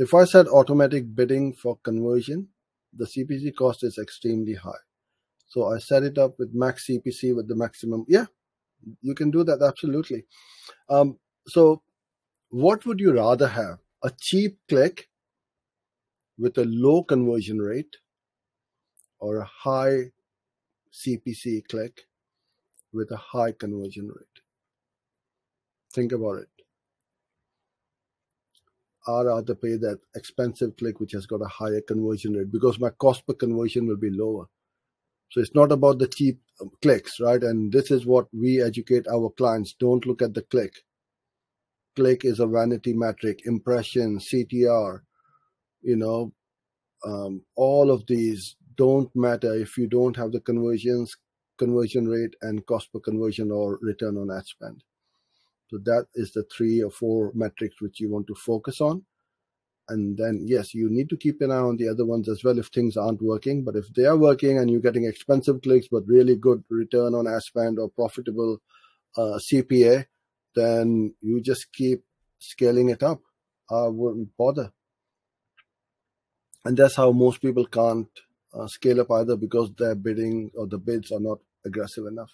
if I set automatic bidding for conversion, the CPC cost is extremely high. So I set it up with max CPC with the maximum. Yeah, you can do that absolutely. Um, so, what would you rather have? A cheap click with a low conversion rate, or a high CPC click with a high conversion rate? Think about it. I'd rather pay that expensive click which has got a higher conversion rate because my cost per conversion will be lower. So it's not about the cheap um, clicks, right? And this is what we educate our clients. Don't look at the click. Click is a vanity metric, impression, CTR, you know, um, all of these don't matter if you don't have the conversions, conversion rate and cost per conversion or return on ad spend. So that is the three or four metrics which you want to focus on. And then, yes, you need to keep an eye on the other ones as well if things aren't working. But if they are working and you're getting expensive clicks, but really good return on ad spend or profitable uh, CPA, then you just keep scaling it up. I wouldn't bother. And that's how most people can't uh, scale up either because their bidding or the bids are not aggressive enough.